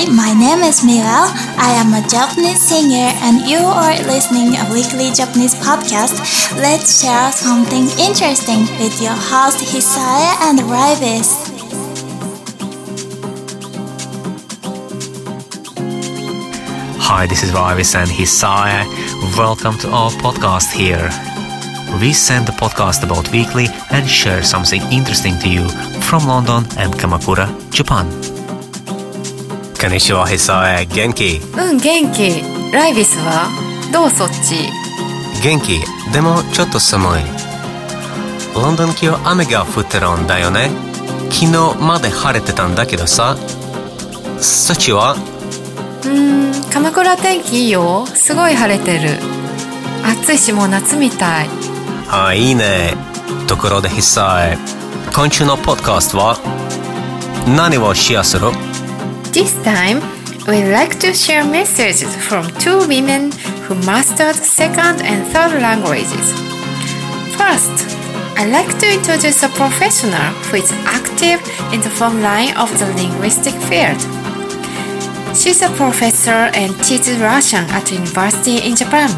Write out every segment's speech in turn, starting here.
Hi, my name is Mira. I am a Japanese singer and you are listening a weekly Japanese podcast. Let's share something interesting with your host Hisaya and Rivis. Hi, this is Rivis and Hisaya. Welcome to our podcast here. We send the podcast about weekly and share something interesting to you from London and Kamakura, Japan. こんにちは、Hisaya. 元気うん元気ライビスはどうそっち元気でもちょっと寒い。ロンドン今日雨が降ってるんだよね。昨日まで晴れてたんだけどさ。そっちはうん鎌倉天気いいよすごい晴れてる暑いしもう夏みたいあ、いいね。ところで Hisaya。今週のポッドキャストは何をシェアする This time we'd like to share messages from two women who mastered second and third languages First I'd like to introduce a professional who is active in the front line of the linguistic field She's a professor and teaches Russian at a university in Japan.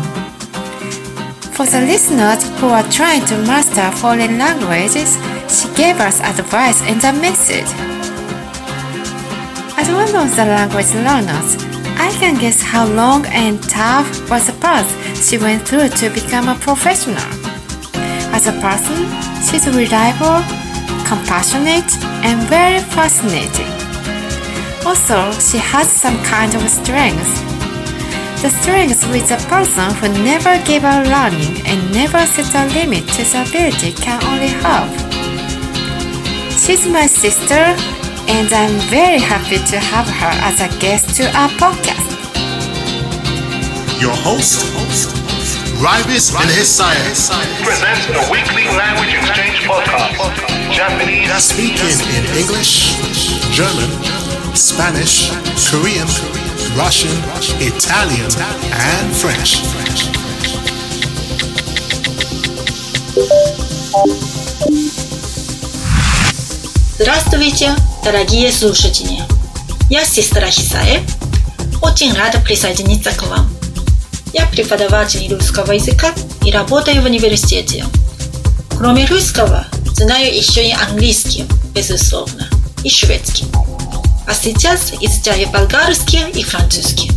For the listeners who are trying to master foreign languages, she gave us advice in the message. As one of the language learners, I can guess how long and tough was the path she went through to become a professional. As a person, she's reliable, compassionate, and very fascinating. Also, she has some kind of strength. The strength with a person who never gave up learning and never set a limit to the ability can only have. She's my sister, and I'm very happy to have her as a guest to our podcast. Your host, Rivis and Hisaya, presents the weekly language exchange podcast. Japanese speaking in English, German, Spanish, Korean, Russian, Italian, and French. Здравствуйте! Дорогие слушатели! Я сестра Хисаe. Очень рада присоединиться к вам. Я преподаватель русского языка и работаю в университете. Кроме русского, знаю еще и английский, безусловно, и шведский. А сейчас изучаю болгарский и французский.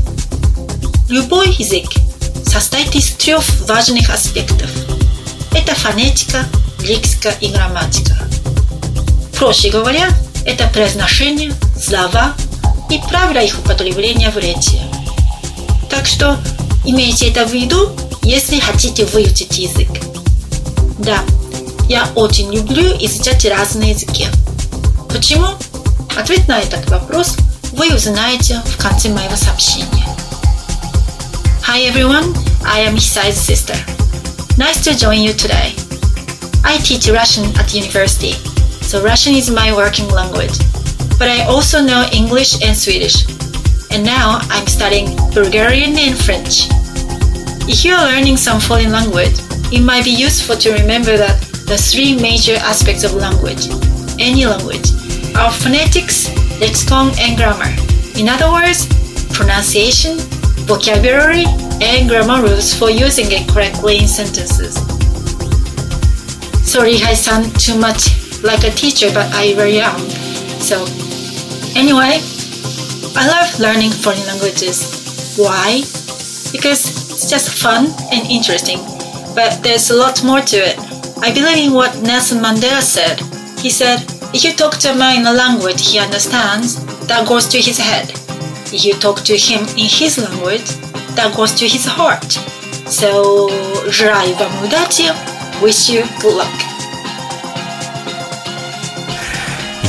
Любой язык состоит из трех важных аспектов. Это фонетика, лексика и грамматика. Проще говоря, это произношение, слова и правила их употребления в речи. Так что имейте это в виду, если хотите выучить язык. Да, я очень люблю изучать разные языки. Почему? Ответ на этот вопрос вы узнаете в конце моего сообщения. Hi everyone, I am Hisai's sister. Nice to join you today. I teach Russian at university, so Russian is my working language. But I also know English and Swedish. And now I'm studying Bulgarian and French. If you are learning some foreign language, it might be useful to remember that the three major aspects of language, any language, are phonetics, lexicon, and grammar. In other words, pronunciation, vocabulary, and grammar rules for using it correctly in sentences. Sorry, I sound too much like a teacher, but I very young. So anyway, I love learning foreign languages. Why? Because it's just fun and interesting. But there's a lot more to it. I believe in what Nelson Mandela said. He said, if you talk to a man in a language he understands, that goes to his head. If you talk to him in his language, that goes to his heart. So, Rai Vamudachi, wish you good luck.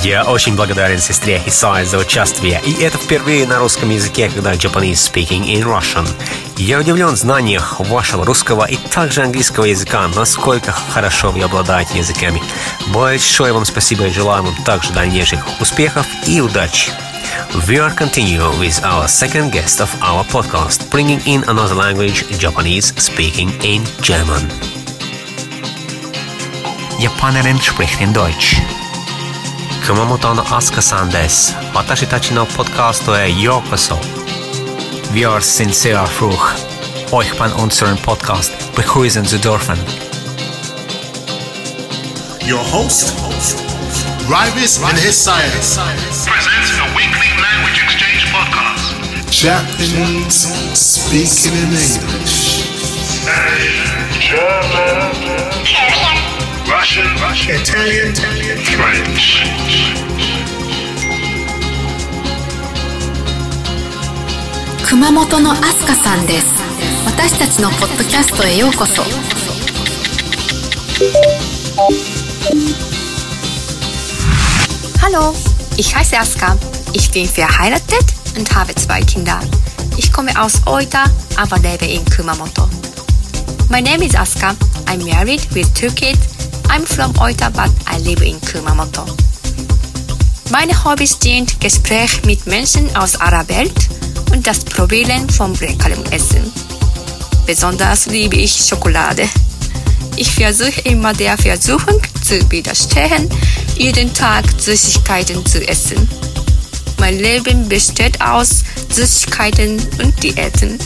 Я очень благодарен сестре Исае за участие, и это впервые на русском языке, когда Japanese speaking in Russian. Я удивлен знаниях вашего русского и также английского языка, насколько хорошо вы обладаете языками. Большое вам спасибо и желаю вам также дальнейших успехов и удачи. We are continuing with our second guest of our podcast, bringing in another language, Japanese speaking in German. Japanerin spricht in Deutsch. 熊本のアスカさんです。私たちのポッドカストへようこそ。Wir sind sehr froh, euch bei unserem Podcast begrüßen zu dürfen. Your host, Rivis and Hisaya, presents a weekly language exchange podcast. Japanese speaking in English. German, Russian, Italian, French. 熊本のアスカさんです私たちのポッドキャストへようこそ Hallo, ich heiße Aska. Ich bin verheiratet und habe zwei Kinder. Ich komme aus Oita, aber lebe in Kumamoto. My name is Aska. I'm married with two kids. I'm from Oita, but I live in Kumamoto. Meine Hobbys sind Gespräch mit Menschen aus aller Welt und das Probieren von leckerem Essen. Besonders liebe ich Schokolade. Ich versuche immer der Versuchung zu widerstehen, jeden Tag Süßigkeiten zu essen. Mein Leben besteht aus Süßigkeiten und Diäten.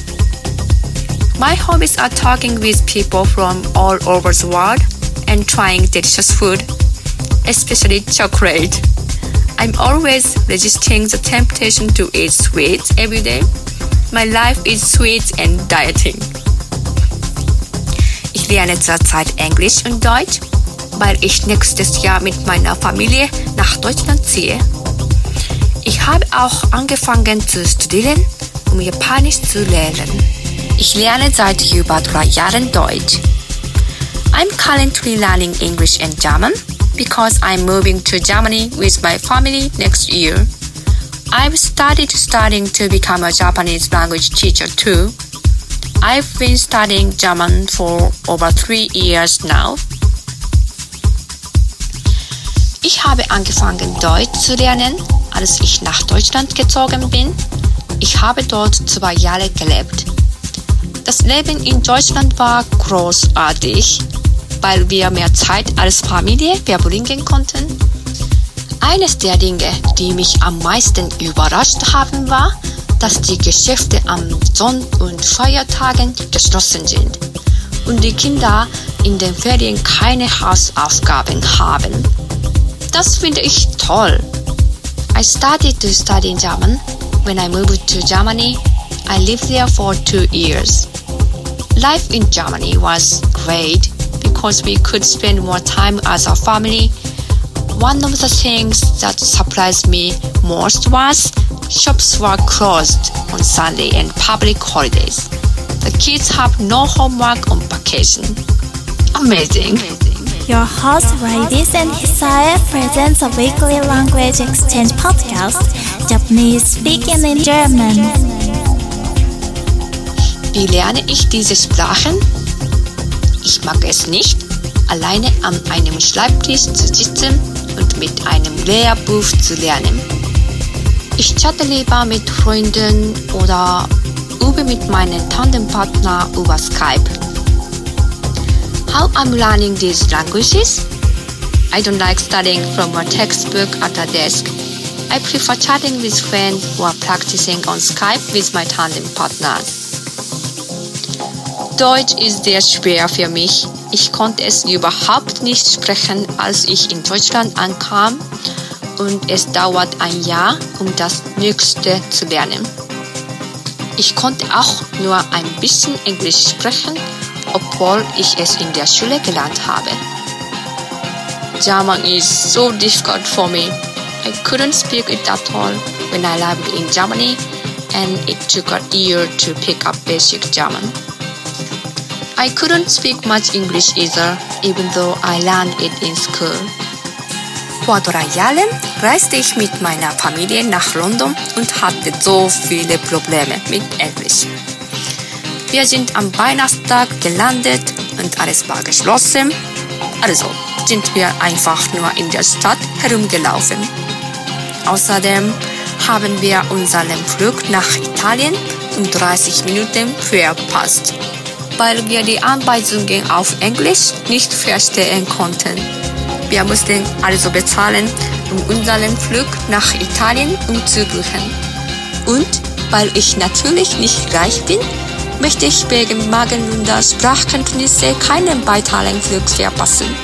My hobbies are talking with people from all over the world and trying delicious food, especially chocolate. I'm always resisting the temptation to eat sweets every day. My life is sweet and dieting. Ich lerne zurzeit Englisch und Deutsch, weil ich nächstes Jahr mit meiner Familie nach Deutschland ziehe. Ich habe auch angefangen zu studieren, um Japanisch zu lernen. Ich lerne seit über drei Jahren Deutsch. I'm currently learning English and German because I'm moving to Germany with my family next year. I've started studying to become a Japanese language teacher too. I've been studying German for over three years now. Ich habe angefangen Deutsch zu lernen, als ich nach Deutschland gezogen bin. Ich habe dort zwei Jahre gelebt. Das Leben in Deutschland war großartig, weil wir mehr Zeit als Familie verbringen konnten. Eines der Dinge, die mich am meisten überrascht haben, war, dass die Geschäfte am Sonn- und Feiertagen geschlossen sind und die Kinder in den Ferien keine Hausaufgaben haben. Das finde ich toll. I started to study German when I moved to Germany. I lived there for two years. Life in Germany was great because we could spend more time as a family. One of the things that surprised me most was shops were closed on Sunday and public holidays. The kids have no homework on vacation. Amazing. Your host Raidis and Hisaya presents a weekly language exchange podcast, Japanese speaking in German. Wie lerne ich diese Sprachen? Ich mag es nicht, alleine an einem Schreibtisch zu sitzen und mit einem Lehrbuch zu lernen. Ich chatte lieber mit Freunden oder übe mit meinem Tandempartner über Skype. How I'm learning these languages? I don't like studying from a textbook at a desk. I prefer chatting with friends are practicing on Skype with my tandem partners. Deutsch ist sehr schwer für mich. Ich konnte es überhaupt nicht sprechen, als ich in Deutschland ankam und es dauert ein Jahr, um das nächste zu lernen. Ich konnte auch nur ein bisschen Englisch sprechen, obwohl ich es in der Schule gelernt habe. German is so difficult for me. I couldn't speak it at all when I lived in Germany and it took a year to pick up basic German. I couldn't speak much English either, even though I learned it in school. Vor drei Jahren reiste ich mit meiner Familie nach London und hatte so viele Probleme mit Englisch. Wir sind am Weihnachtstag gelandet und alles war geschlossen. Also sind wir einfach nur in der Stadt herumgelaufen. Außerdem haben wir unseren Flug nach Italien um 30 Minuten verpasst, weil wir die Anweisungen auf Englisch nicht verstehen konnten. Wir mussten also bezahlen, um unseren Flug nach Italien umzubuchen. Und weil ich natürlich nicht reich bin, möchte ich wegen mangelnder Sprachkenntnisse keinen weiteren Flug verpassen.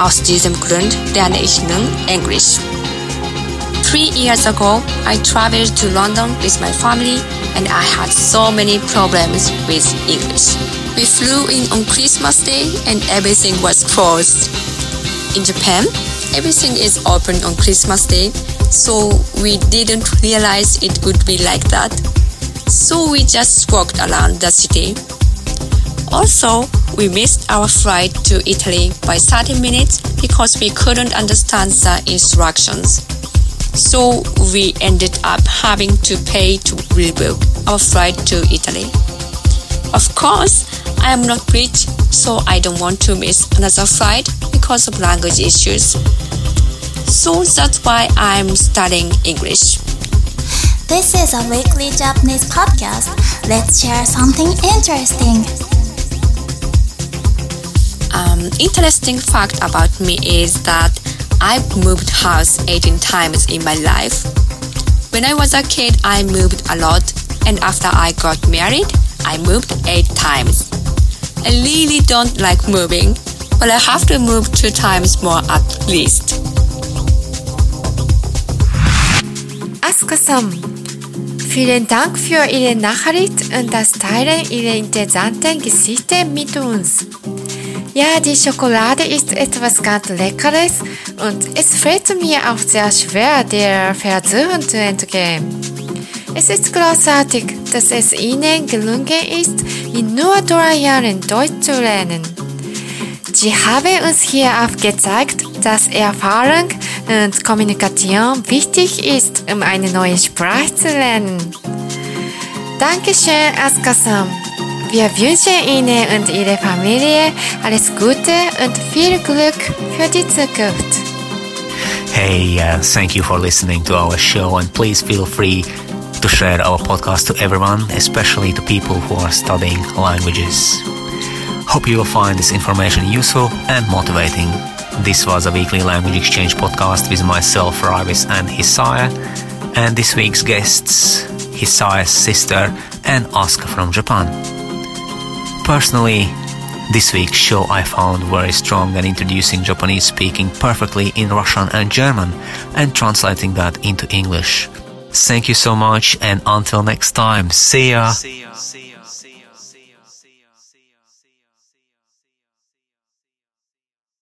Aus diesem Grund lerne ich nun Englisch. Three years ago, I traveled to London with my family and I had so many problems with English. We flew in on Christmas Day and everything was closed. In Japan, everything is open on Christmas Day, so we didn't realize it would be like that. So we just walked around the city. Also, we missed our flight to Italy by 30 minutes because we couldn't understand the instructions so we ended up having to pay to rebook our flight to Italy. Of course, I am not rich, so I don't want to miss another flight because of language issues. So that's why I'm studying English. This is a weekly Japanese podcast. Let's share something interesting. Um, interesting fact about me is that I've moved house 18 times in my life. When I was a kid, I moved a lot, and after I got married, I moved 8 times. I really don't like moving, but I have to move 2 times more at least. Asuka-san, vielen Dank für Ihre Nachricht und das Teilen Ihrer interessanten Geschichte mit uns. Ja, die Schokolade ist etwas ganz Leckeres und es fällt mir auch sehr schwer, der Versuchung zu entgehen. Es ist großartig, dass es Ihnen gelungen ist, in nur drei Jahren Deutsch zu lernen. Sie haben uns hier aufgezeigt, dass Erfahrung und Kommunikation wichtig ist, um eine neue Sprache zu lernen. Dankeschön, Asuka-san. Wir wünschen Ihnen und Ihrer Familie alles Gute und viel Glück für die Zukunft. Hey, uh, thank you for listening to our show, and please feel free to share our podcast to everyone, especially to people who are studying languages. Hope you will find this information useful and motivating. This was a weekly language exchange podcast with myself, Ravis, and Hisaya, and this week's guests, Hisaya's sister and Asuka from Japan. Personally, this week's show I found very strong and introducing Japanese speaking perfectly in Russian and German and translating that into English. Thank you so much and until next time, see ya! See ya.